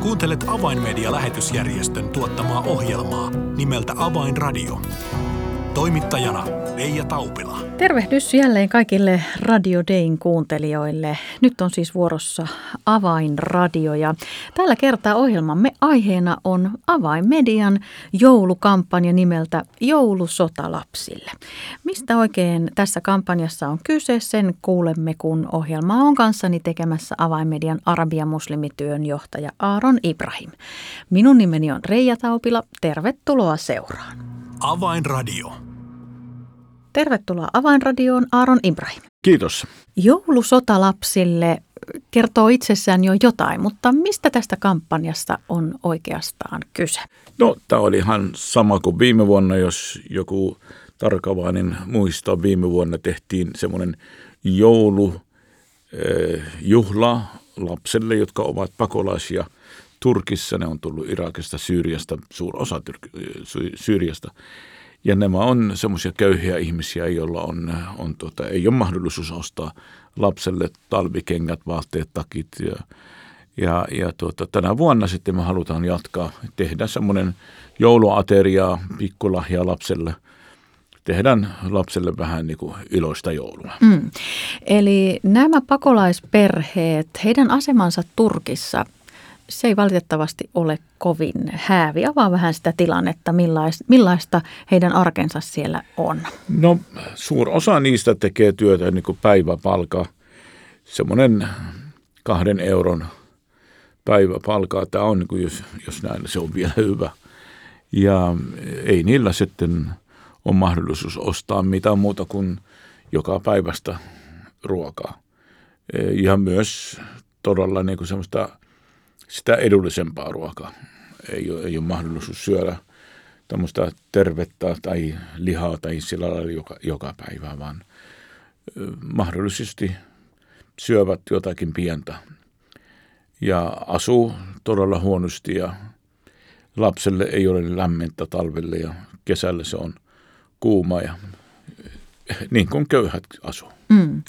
Kuuntelet Avainmedia-lähetysjärjestön tuottamaa ohjelmaa nimeltä Avainradio. Toimittajana Leija Taupila. Tervehdys jälleen kaikille Radio Dayn kuuntelijoille. Nyt on siis vuorossa Avainradio ja tällä kertaa ohjelmamme aiheena on Avainmedian joulukampanja nimeltä Joulusota lapsille. Mistä oikein tässä kampanjassa on kyse, sen kuulemme, kun ohjelma on kanssani tekemässä Avainmedian Arabian muslimityön johtaja Aaron Ibrahim. Minun nimeni on Reija Taupila. Tervetuloa seuraan. Avainradio. Tervetuloa Avainradioon Aaron Ibrahim. Kiitos. Joulusota lapsille kertoo itsessään jo jotain, mutta mistä tästä kampanjasta on oikeastaan kyse? No, tämä oli ihan sama kuin viime vuonna, jos joku tarkavainen muistaa. Viime vuonna tehtiin semmoinen joulujuhla lapselle, jotka ovat pakolaisia Turkissa. Ne on tullut Irakista, Syyriasta, suur osa Syyriasta. Ja nämä on semmoisia köyhiä ihmisiä, joilla on, on tuota, ei ole mahdollisuus ostaa lapselle talvikengät, vaatteet, takit. Ja, ja, ja tuota, tänä vuonna sitten me halutaan jatkaa, tehdä semmoinen jouluateria, pikkulahja lapselle – tehdään lapselle vähän niin kuin iloista joulua. Mm. Eli nämä pakolaisperheet, heidän asemansa Turkissa – se ei valitettavasti ole kovin häävi. Avaa vähän sitä tilannetta, millaista heidän arkensa siellä on. No suur osa niistä tekee työtä niin kuin päiväpalka. Semmoinen kahden euron päiväpalkaa tämä on, niin kuin jos, jos näin, se on vielä hyvä. Ja ei niillä sitten ole mahdollisuus ostaa mitään muuta kuin joka päivästä ruokaa. Ja myös todella niin kuin semmoista – sitä edullisempaa ruokaa. Ei ole, ei ole mahdollisuus syödä tämmöistä tervettä tai lihaa tai sillä lailla joka, joka päivä, vaan mahdollisesti syövät jotakin pientä ja asuu todella huonosti ja lapselle ei ole lämmintä talvelle ja kesällä se on kuuma ja niin kuin köyhät asuu. Mm.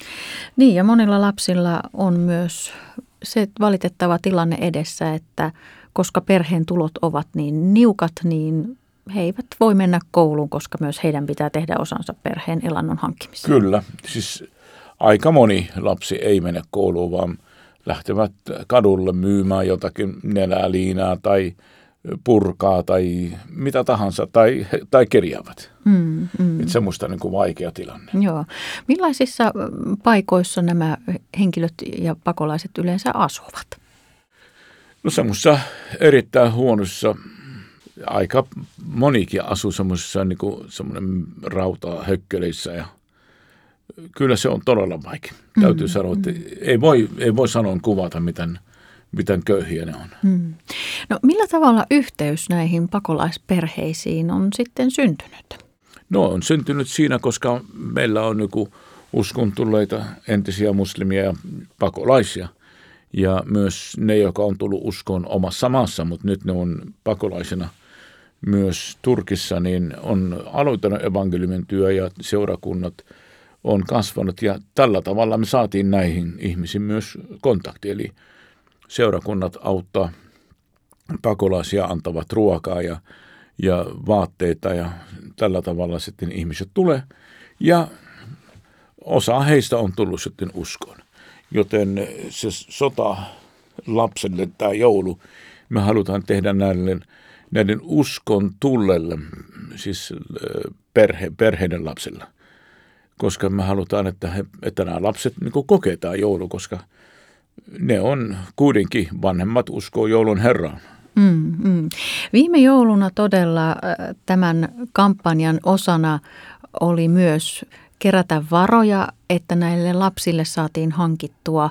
Niin ja monilla lapsilla on myös se valitettava tilanne edessä, että koska perheen tulot ovat niin niukat, niin he eivät voi mennä kouluun, koska myös heidän pitää tehdä osansa perheen elannon hankkimiseen. Kyllä, siis aika moni lapsi ei mene kouluun, vaan lähtevät kadulle myymään jotakin nenäliinaa tai purkaa tai mitä tahansa, tai, tai kerjäävät. Mm, mm. Että semmoista niin kuin vaikea tilanne. Joo. Millaisissa paikoissa nämä henkilöt ja pakolaiset yleensä asuvat? No semmoisessa erittäin huonossa, aika monikin asuu semmoisessa niin kuin semmoinen rauta hökkeleissä ja kyllä se on todella vaikea. Mm, Täytyy sanoa, että mm. ei voi, ei voi sanoa kuvata, miten – miten köyhiä ne on. Hmm. No millä tavalla yhteys näihin pakolaisperheisiin on sitten syntynyt? No on syntynyt siinä, koska meillä on joku uskon tulleita entisiä muslimia ja pakolaisia. Ja myös ne, jotka on tullut uskoon omassa maassa, mutta nyt ne on pakolaisena myös Turkissa, niin on aloittanut evankeliumin työ ja seurakunnat on kasvanut. Ja tällä tavalla me saatiin näihin ihmisiin myös kontakti. Eli seurakunnat auttaa pakolaisia, antavat ruokaa ja, ja vaatteita ja tällä tavalla sitten ihmiset tulee. Ja osa heistä on tullut sitten uskoon. Joten se sota lapselle tai joulu, me halutaan tehdä näille, näiden uskon tullelle, siis perhe, perheiden lapsilla. Koska me halutaan, että, he, että nämä lapset niin koketaan joulu, koska – ne on kuitenkin vanhemmat uskoo joulun Herraan. Mm, mm. Viime jouluna todella äh, tämän kampanjan osana oli myös kerätä varoja, että näille lapsille saatiin hankittua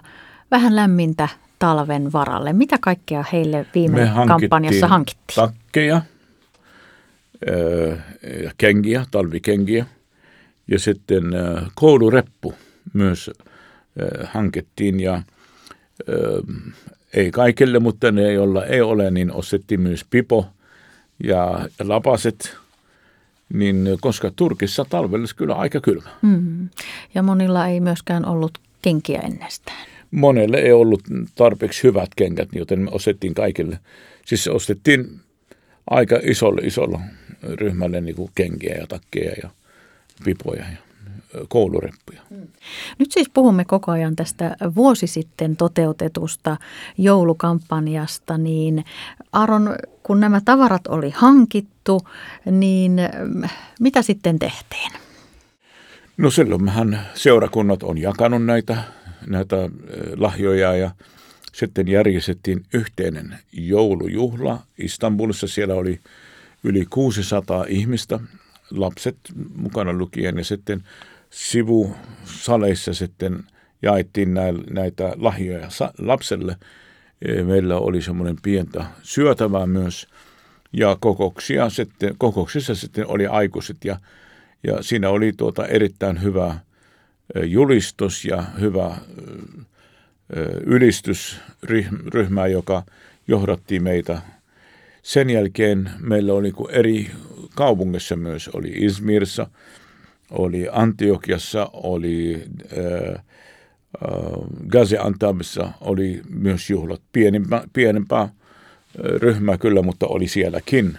vähän lämmintä talven varalle. Mitä kaikkea heille viime Me kampanjassa hankittiin? takkeja, äh, ja kengiä, talvikengiä ja sitten äh, koulureppu myös hankittiin ja – ei kaikille, mutta ne, joilla ei ole, niin ostettiin myös pipo ja lapaset, niin koska Turkissa talvella kyllä aika kylmä. Mm. Ja monilla ei myöskään ollut kenkiä ennestään. monelle ei ollut tarpeeksi hyvät kengät, joten me ostettiin kaikille. Siis ostettiin aika isolle isolla ryhmälle niin kuin kenkiä ja takkeja ja pipoja ja koulureppuja. Nyt siis puhumme koko ajan tästä vuosi sitten toteutetusta joulukampanjasta, niin Aron, kun nämä tavarat oli hankittu, niin mitä sitten tehtiin? No silloin seurakunnat on jakanut näitä, näitä lahjoja ja sitten järjestettiin yhteinen joulujuhla Istanbulissa. Siellä oli yli 600 ihmistä, lapset mukana lukien ja sitten sivusaleissa sitten jaettiin näitä lahjoja lapselle. E, meillä oli semmoinen pientä syötävää myös ja kokouksia sitten, kokouksissa sitten oli aikuiset ja, ja siinä oli tuota erittäin hyvä e, julistus ja hyvä e, ylistysryhmä, joka johdatti meitä. Sen jälkeen meillä oli eri kaupungissa myös, oli Izmirissa, oli Antiokiassa, oli äh, äh, Gaziantepissa oli myös juhlat. Pienempää, pienempää ryhmää kyllä, mutta oli sielläkin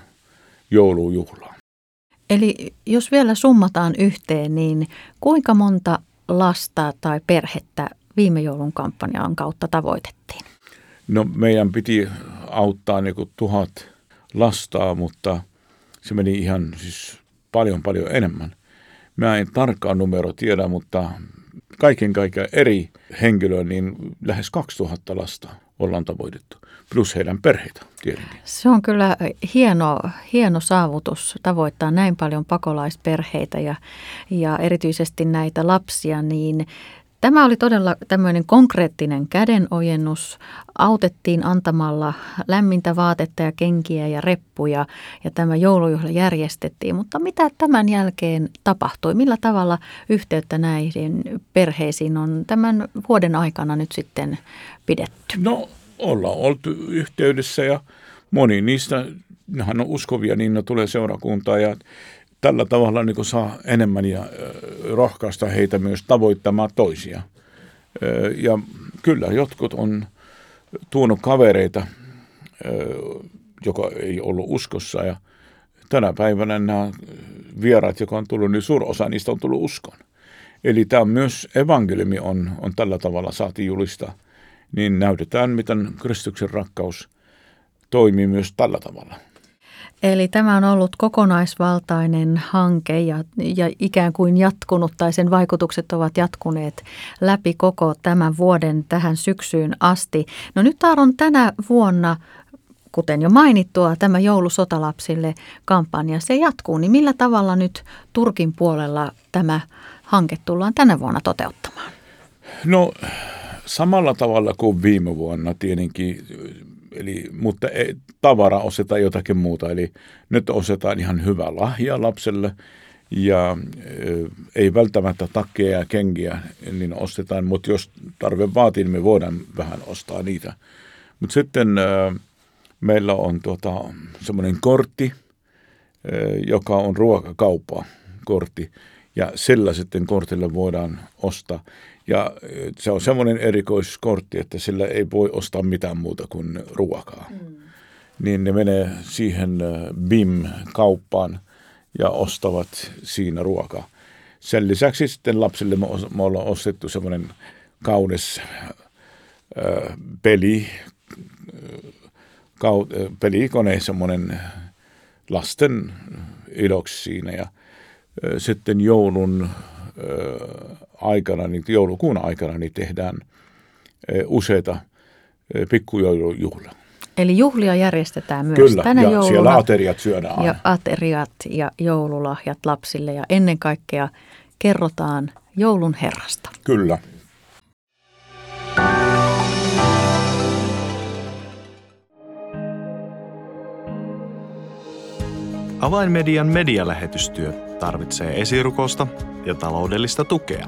joulujuhla. Eli jos vielä summataan yhteen, niin kuinka monta lasta tai perhettä viime joulun kampanjan kautta tavoitettiin? No meidän piti auttaa niin tuhat lastaa, mutta se meni ihan siis paljon paljon enemmän. Mä en tarkkaan numero tiedä, mutta kaiken kaikkiaan eri henkilöä, niin lähes 2000 lasta ollaan tavoitettu, plus heidän perheitä tietenkin. Se on kyllä hieno, hieno saavutus tavoittaa näin paljon pakolaisperheitä ja, ja erityisesti näitä lapsia, niin Tämä oli todella tämmöinen konkreettinen kädenojennus. Autettiin antamalla lämmintä vaatetta ja kenkiä ja reppuja ja tämä joulujuhla järjestettiin. Mutta mitä tämän jälkeen tapahtui? Millä tavalla yhteyttä näihin perheisiin on tämän vuoden aikana nyt sitten pidetty? No ollaan oltu yhteydessä ja moni niistä, nehän on uskovia, niin ne tulee seurakuntaan ja tällä tavalla niin saa enemmän ja rohkaista heitä myös tavoittamaan toisia. Ja kyllä jotkut on tuonut kavereita, joka ei ollut uskossa ja tänä päivänä nämä vieraat, jotka on tullut, niin suur osa niistä on tullut uskon. Eli tämä myös evankeliumi on, on tällä tavalla saati julista, niin näytetään, miten Kristuksen rakkaus toimii myös tällä tavalla. Eli tämä on ollut kokonaisvaltainen hanke ja, ja ikään kuin jatkunut tai sen vaikutukset ovat jatkuneet läpi koko tämän vuoden tähän syksyyn asti. No nyt on tänä vuonna kuten jo mainittua, tämä joulusotalapsille kampanja, se jatkuu. Niin millä tavalla nyt Turkin puolella tämä hanke tullaan tänä vuonna toteuttamaan? No samalla tavalla kuin viime vuonna tietenkin eli, mutta ei, tavara ostetaan jotakin muuta. Eli nyt ostetaan ihan hyvä lahja lapselle ja ei välttämättä takkeja ja kenkiä, niin ostetaan, mutta jos tarve vaatii, niin me voidaan vähän ostaa niitä. Mutta sitten meillä on tuota, semmoinen kortti, joka on ruokakauppa kortti, ja sillä sitten kortille voidaan ostaa. Ja se on semmoinen erikoiskortti, että sillä ei voi ostaa mitään muuta kuin ruokaa. Mm. Niin ne menee siihen BIM-kauppaan ja ostavat siinä ruokaa. Sen lisäksi sitten lapsille me, me ollaan ostettu semmoinen kaunis äh, peli, kau, pelikone, semmoinen lasten iloksi siinä. Ja äh, sitten joulun aikana, niin joulukuun aikana, niin tehdään useita pikkujoulujuhlia. Eli juhlia järjestetään myös Kyllä, tänä ja jouluna. siellä ateriat syödään Ja ateriat ja joululahjat lapsille ja ennen kaikkea kerrotaan joulun herrasta. Kyllä. Avainmedian medialähetystyö tarvitsee esirukosta ja taloudellista tukea.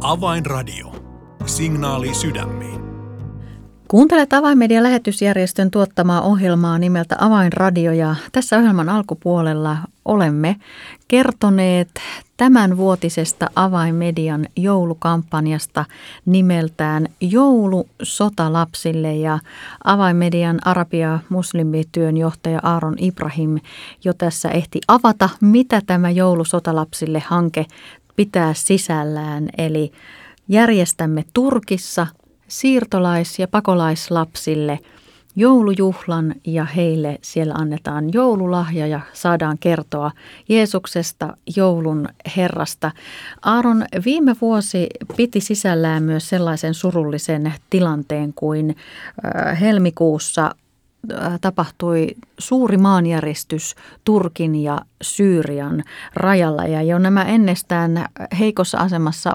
Avainradio. Signaali sydämiin. Kuuntelet Avainmedian lähetysjärjestön tuottamaa ohjelmaa nimeltä Avainradio ja tässä ohjelman alkupuolella olemme kertoneet tämänvuotisesta Avainmedian joulukampanjasta nimeltään Joulu sotalapsille ja Avainmedian arabia muslimityön johtaja Aaron Ibrahim jo tässä ehti avata, mitä tämä Joulu sotalapsille hanke pitää sisällään. Eli järjestämme Turkissa siirtolais- ja pakolaislapsille joulujuhlan ja heille siellä annetaan joululahja ja saadaan kertoa Jeesuksesta, joulun Herrasta. Aaron viime vuosi piti sisällään myös sellaisen surullisen tilanteen kuin helmikuussa tapahtui suuri maanjäristys Turkin ja Syyrian rajalla ja jo nämä ennestään heikossa asemassa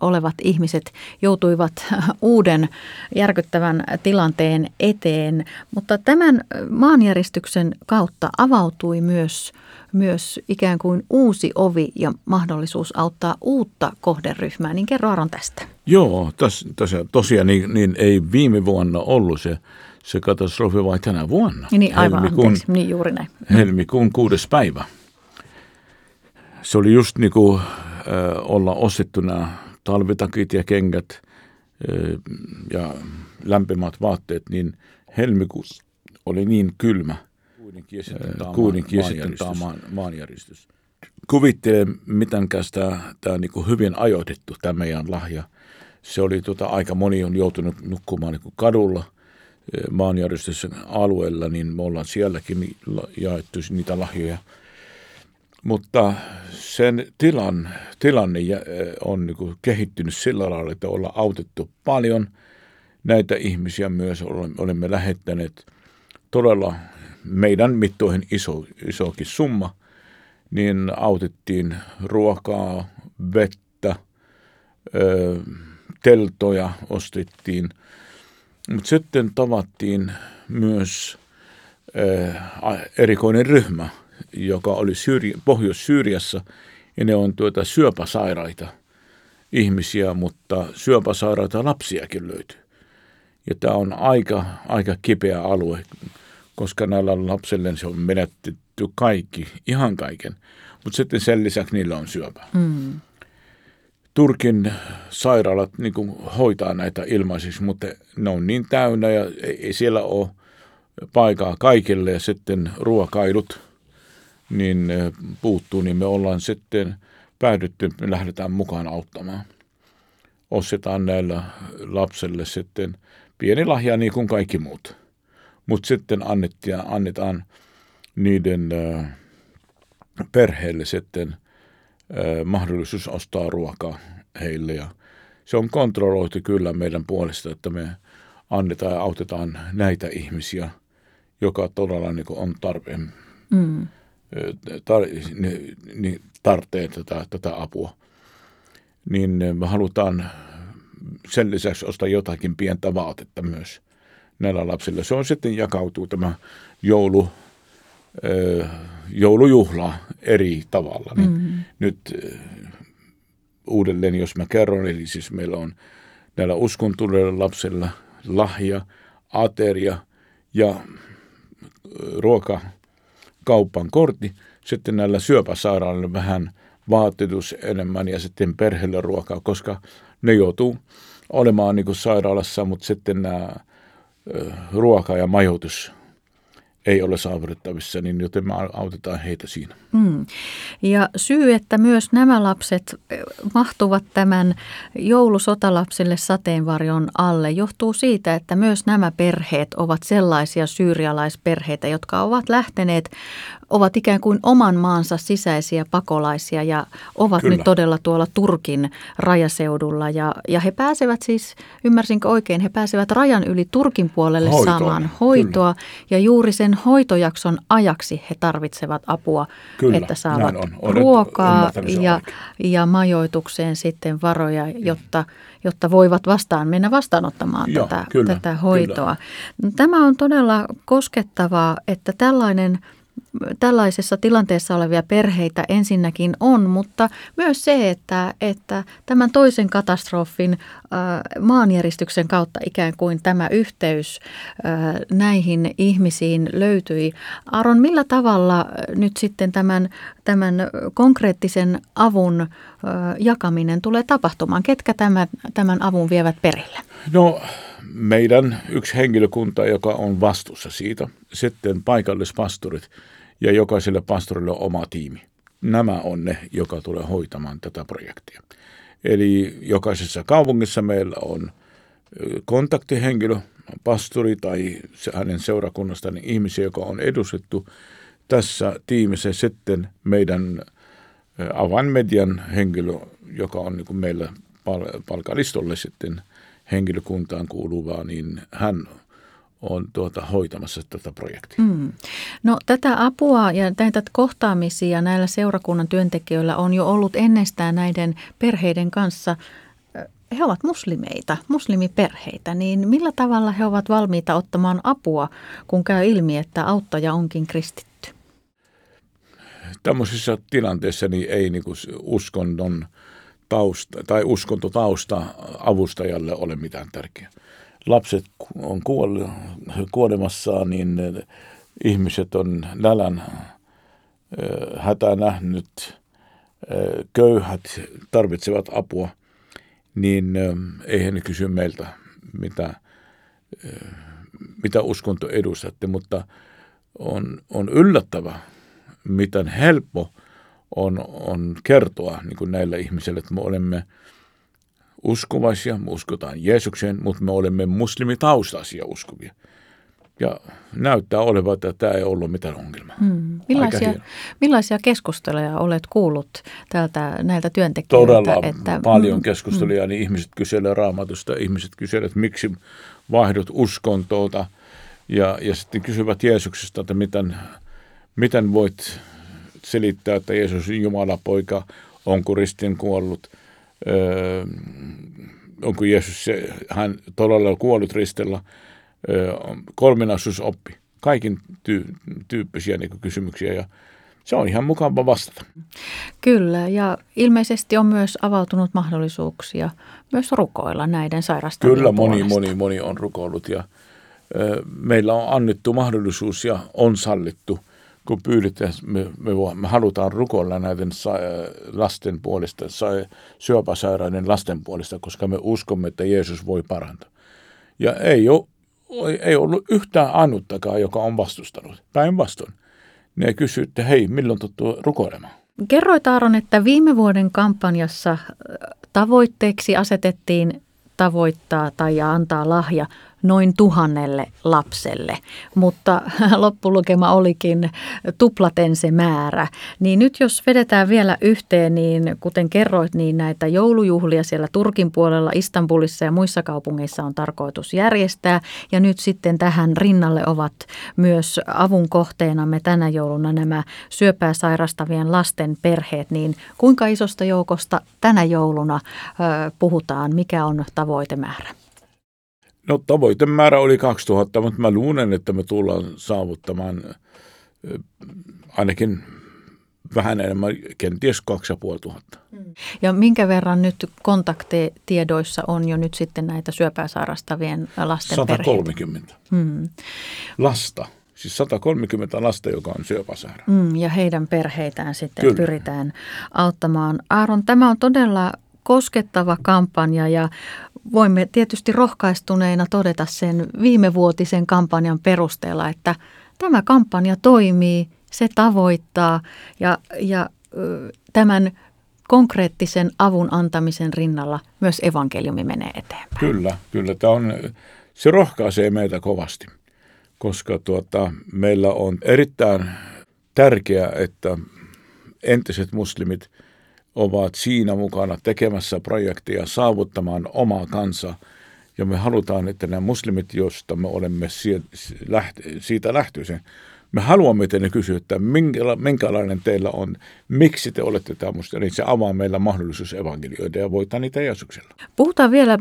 olevat ihmiset joutuivat uuden järkyttävän tilanteen eteen. Mutta tämän maanjäristyksen kautta avautui myös, myös ikään kuin uusi ovi ja mahdollisuus auttaa uutta kohderyhmää. Niin kerro Aron tästä. Joo, tos, tosiaan niin, niin ei viime vuonna ollut se se katastrofi vai tänä vuonna. Niin aivan, helmikuun, anteeksi. niin juuri näin. Helmikuun kuudes päivä. Se oli just niin kuin äh, olla ostettuna talvitakit ja kengät äh, ja lämpimät vaatteet, niin helmikuussa oli niin kylmä. Kuitenkin sitten tämä maan, maanjäristys. Kuvittele, miten tämä, tämä niin hyvin ajoitettu tämä meidän lahja. Se oli tota, aika moni on joutunut nukkumaan niin kadulla – maanjärjestyksen alueella, niin me ollaan sielläkin jaettu niitä lahjoja. Mutta sen tilan, tilanne on niin kuin kehittynyt sillä lailla, että ollaan autettu paljon näitä ihmisiä myös. Olemme lähettäneet todella meidän mittoihin iso, isokin summa, niin autettiin ruokaa, vettä, teltoja ostettiin – mutta sitten tavattiin myös äh, erikoinen ryhmä, joka oli Syyri- Pohjois-Syyriassa, ja ne on tuota syöpäsairaita ihmisiä, mutta syöpäsairaita lapsiakin löytyy. Ja tämä on aika, aika kipeä alue, koska näillä lapsille se on menetetty kaikki, ihan kaiken. Mutta sitten sen lisäksi niillä on syöpä. Mm. Turkin sairaalat niin kuin hoitaa näitä ilmaisiksi, mutta ne on niin täynnä ja ei siellä ole paikaa kaikille ja sitten ruokailut niin puuttuu, niin me ollaan sitten päädytty, me lähdetään mukaan auttamaan. Ostetaan näillä lapsille sitten pieni lahja niin kuin kaikki muut. Mutta sitten annettiin, annetaan niiden perheelle sitten – mahdollisuus ostaa ruokaa heille ja se on kontrolloitu kyllä meidän puolesta, että me annetaan ja autetaan näitä ihmisiä, joka todella niin on tarpeen, mm. tar, niin, niin tarpeen tätä, tätä apua. Niin me halutaan sen lisäksi ostaa jotakin pientä vaatetta myös näillä lapsilla. Se on sitten jakautuu tämä joulu, joulujuhla eri tavalla. Niin mm-hmm. Nyt uudelleen, jos mä kerron, eli siis meillä on näillä uskontuneilla lapsilla lahja, ateria ja ruokakaupan kortti. Sitten näillä syöpäsairailla vähän vaatetus enemmän ja sitten perheelle ruokaa, koska ne joutuu olemaan niin kuin sairaalassa, mutta sitten nämä ruoka- ja majoitus ei ole saavutettavissa, niin joten me autetaan heitä siinä. Mm. Ja syy, että myös nämä lapset eh, mahtuvat tämän joulusotalapsille sateenvarjon alle, johtuu siitä, että myös nämä perheet ovat sellaisia syyrialaisperheitä, jotka ovat lähteneet ovat ikään kuin oman maansa sisäisiä pakolaisia ja ovat Kyllä. nyt todella tuolla Turkin rajaseudulla. Ja, ja he pääsevät siis, ymmärsinkö oikein, he pääsevät rajan yli Turkin puolelle hoitoa. saamaan hoitoa. Kyllä. Ja juuri sen hoitojakson ajaksi he tarvitsevat apua, Kyllä, että saavat on. Ruokaa ja, oikein. ja majoitukseen sitten varoja, jotta, jotta voivat vastaan mennä vastaanottamaan Joo, tätä, kyllä, tätä hoitoa. Tämä on todella koskettavaa, että tällainen tällaisessa tilanteessa olevia perheitä ensinnäkin on, mutta myös se, että, että tämän toisen katastrofin äh, maanjäristyksen kautta ikään kuin tämä yhteys äh, näihin ihmisiin löytyi. Aaron, millä tavalla nyt sitten tämän, tämän konkreettisen avun äh, jakaminen tulee tapahtumaan? Ketkä tämän, tämän avun vievät perille? No meidän yksi henkilökunta, joka on vastuussa siitä, sitten paikallispastorit ja jokaiselle pastorille on oma tiimi. Nämä on ne, joka tulee hoitamaan tätä projektia. Eli jokaisessa kaupungissa meillä on kontaktihenkilö, pastori tai hänen seurakunnastaan niin ihmisiä, joka on edustettu tässä tiimissä sitten meidän avainmedian henkilö, joka on niin meillä palkalistolle sitten henkilökuntaan kuuluvaa, niin hän on tuota, hoitamassa tätä projektia. Mm. No tätä apua ja näitä kohtaamisia näillä seurakunnan työntekijöillä on jo ollut ennestään näiden perheiden kanssa. He ovat muslimeita, muslimiperheitä, niin millä tavalla he ovat valmiita ottamaan apua, kun käy ilmi, että auttaja onkin kristitty? Tämmöisissä tilanteissa niin ei niin kuin uskonnon tausta, tai uskontotausta avustajalle ole mitään tärkeää. Lapset on kuollut, kuolemassaan, niin ihmiset on nälän hätää nähnyt, köyhät tarvitsevat apua, niin eihän ne kysy meiltä, mitä, mitä uskonto edustatte, mutta on, on yllättävä, miten helppo on, on kertoa niin kuin näillä ihmisillä, että me olemme – uskovaisia, me uskotaan Jeesukseen, mutta me olemme muslimitaustaisia uskovia. Ja näyttää olevan, että tämä ei ollut mitään ongelmaa. Hmm. Millaisia, millaisia keskusteluja olet kuullut tältä, näiltä työntekijöiltä? Todella että, paljon mm, keskusteluja, hmm. niin ihmiset kyselevät raamatusta, ihmiset kyselevät, miksi vaihdot uskontoota ja, ja sitten kysyvät Jeesuksesta, että miten, miten voit selittää, että Jeesus on Jumala poika, onko ristin kuollut – öö, onko Jeesus se, hän todella kuollut ristellä, öö, kolminaisuusoppi. Kaikin tyy- tyyppisiä niin kysymyksiä ja se on ihan mukava vastata. Kyllä, ja ilmeisesti on myös avautunut mahdollisuuksia myös rukoilla näiden sairastavien Kyllä, moni, puolesta. moni, moni on rukoillut ja ö, meillä on annettu mahdollisuus ja on sallittu – kun pyydetään, me, me, me halutaan rukoilla näiden sa, lasten puolesta, sa, syöpäsairaiden lasten puolesta, koska me uskomme, että Jeesus voi parantaa. Ja ei, ole, ei ollut yhtään ainuttakaan, joka on vastustanut. Päinvastoin. Ne kysyivät, että hei, milloin tuttu rukoilemaan? Kerroit Aaron, että viime vuoden kampanjassa tavoitteeksi asetettiin tavoittaa tai antaa lahja noin tuhannelle lapselle, mutta loppulukema olikin tuplaten se määrä. Niin nyt jos vedetään vielä yhteen, niin kuten kerroit, niin näitä joulujuhlia siellä Turkin puolella, Istanbulissa ja muissa kaupungeissa on tarkoitus järjestää. Ja nyt sitten tähän rinnalle ovat myös avun kohteenamme tänä jouluna nämä syöpää sairastavien lasten perheet. Niin kuinka isosta joukosta tänä jouluna puhutaan, mikä on tavoitemäärä? No tavoitemäärä oli 2000, mutta mä luulen, että me tullaan saavuttamaan ainakin vähän enemmän, kenties 2500. Mm. Ja minkä verran nyt kontaktitiedoissa on jo nyt sitten näitä syöpää sairastavien lasten 130 hmm. lasta. Siis 130 lasta, joka on syöpäsairaana. Mm, ja heidän perheitään sitten Kyllä. pyritään auttamaan. Aaron, tämä on todella koskettava kampanja ja voimme tietysti rohkaistuneina todeta sen viimevuotisen kampanjan perusteella, että tämä kampanja toimii, se tavoittaa ja, ja tämän konkreettisen avun antamisen rinnalla myös evankeliumi menee eteenpäin. Kyllä, kyllä. Tämä on, se rohkaisee meitä kovasti, koska tuota, meillä on erittäin tärkeää, että entiset muslimit – ovat siinä mukana tekemässä projektia saavuttamaan omaa kansa. Ja me halutaan, että nämä muslimit, joista me olemme siitä lähtöisin, me haluamme teille kysyä, että minkälainen teillä on, miksi te olette tämmöistä, niin se avaa meillä mahdollisuus evankelioida ja voittaa niitä Jeesuksella. Puhutaan vielä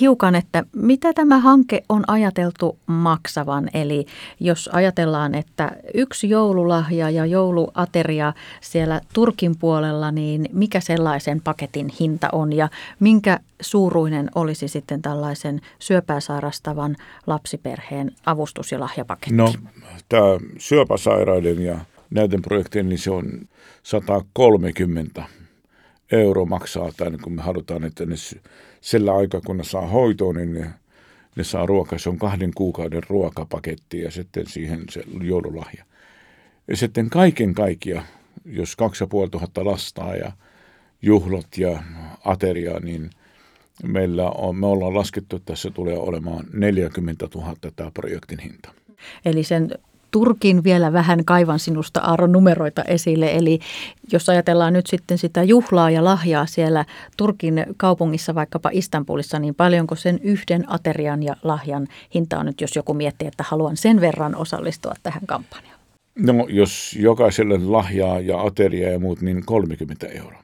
hiukan, että mitä tämä hanke on ajateltu maksavan. Eli jos ajatellaan, että yksi joululahja ja jouluateria siellä Turkin puolella, niin mikä sellaisen paketin hinta on ja minkä suuruinen olisi sitten tällaisen syöpää sairastavan lapsiperheen avustus- ja lahjapaketti? No, tämä syöpäsairaiden ja näiden projektien, niin se on 130 euro maksaa, tai kun me halutaan, että ne sillä aikaa, kun ne saa hoitoon, niin ne, ne saa ruokaa. Se on kahden kuukauden ruokapaketti ja sitten siihen se joululahja. Ja sitten kaiken kaikkia, jos 2500 lastaa ja juhlot ja ateria, niin meillä on, me ollaan laskettu, että tässä tulee olemaan 40 000 tämä projektin hinta. Eli sen Turkin vielä vähän kaivan sinusta Aaron numeroita esille. Eli jos ajatellaan nyt sitten sitä juhlaa ja lahjaa siellä Turkin kaupungissa, vaikkapa Istanbulissa, niin paljonko sen yhden aterian ja lahjan hinta on nyt, jos joku miettii, että haluan sen verran osallistua tähän kampanjaan? No jos jokaiselle lahjaa ja ateria ja muut, niin 30 euroa.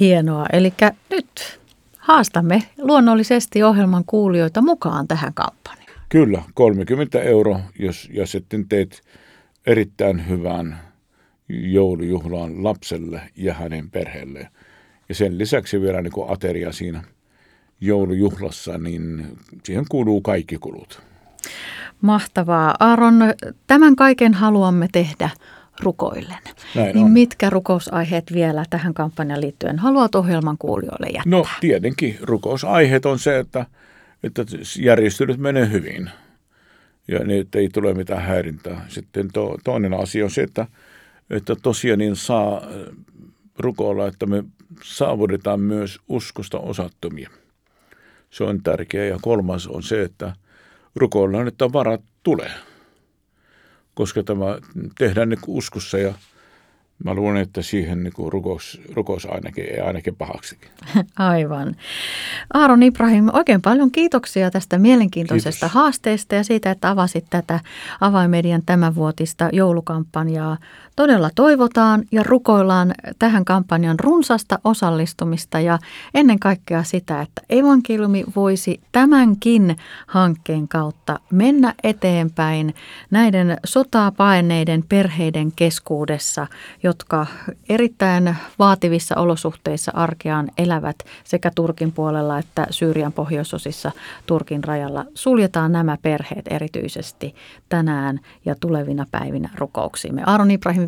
Hienoa. Eli nyt haastamme luonnollisesti ohjelman kuulijoita mukaan tähän kampanjaan. Kyllä, 30 euro, jos, ja sitten teet erittäin hyvän joulujuhlaan lapselle ja hänen perheelle. Ja sen lisäksi vielä niin ateria siinä joulujuhlassa, niin siihen kuuluu kaikki kulut. Mahtavaa. Aaron, tämän kaiken haluamme tehdä rukoillen. Näin niin on. mitkä rukousaiheet vielä tähän kampanjan liittyen haluat ohjelman kuulijoille jättää? No tietenkin rukousaiheet on se, että – että järjestelyt menee hyvin ja niin, että ei tule mitään häirintää. Sitten to, toinen asia on se, että, että tosiaan niin saa äh, rukoilla, että me saavutetaan myös uskosta osattomia. Se on tärkeää. Ja kolmas on se, että rukoillaan, että varat tulee. Koska tämä tehdään niin uskossa ja Mä luulen, että siihen niin kuin rukous, rukous ainakin, ei ainakin pahaksikin. Aivan. Aaron Ibrahim, oikein paljon kiitoksia tästä mielenkiintoisesta Kiitos. haasteesta ja siitä, että avasit tätä avaimedian tämänvuotista joulukampanjaa. Todella toivotaan ja rukoillaan tähän kampanjan runsasta osallistumista ja ennen kaikkea sitä, että evankeliumi voisi tämänkin hankkeen kautta mennä eteenpäin näiden sotaa paineiden perheiden keskuudessa, jotka erittäin vaativissa olosuhteissa arkeaan elävät sekä Turkin puolella että Syyrian pohjoisosissa Turkin rajalla. Suljetaan nämä perheet erityisesti tänään ja tulevina päivinä rukouksiimme. Aaron Ibrahim